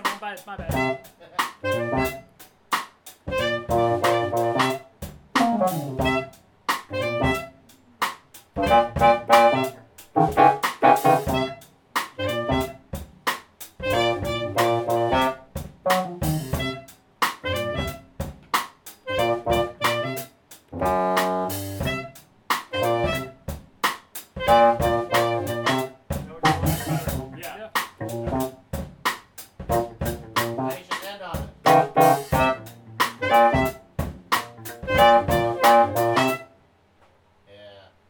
everyone. Bye. Bye. Yeah.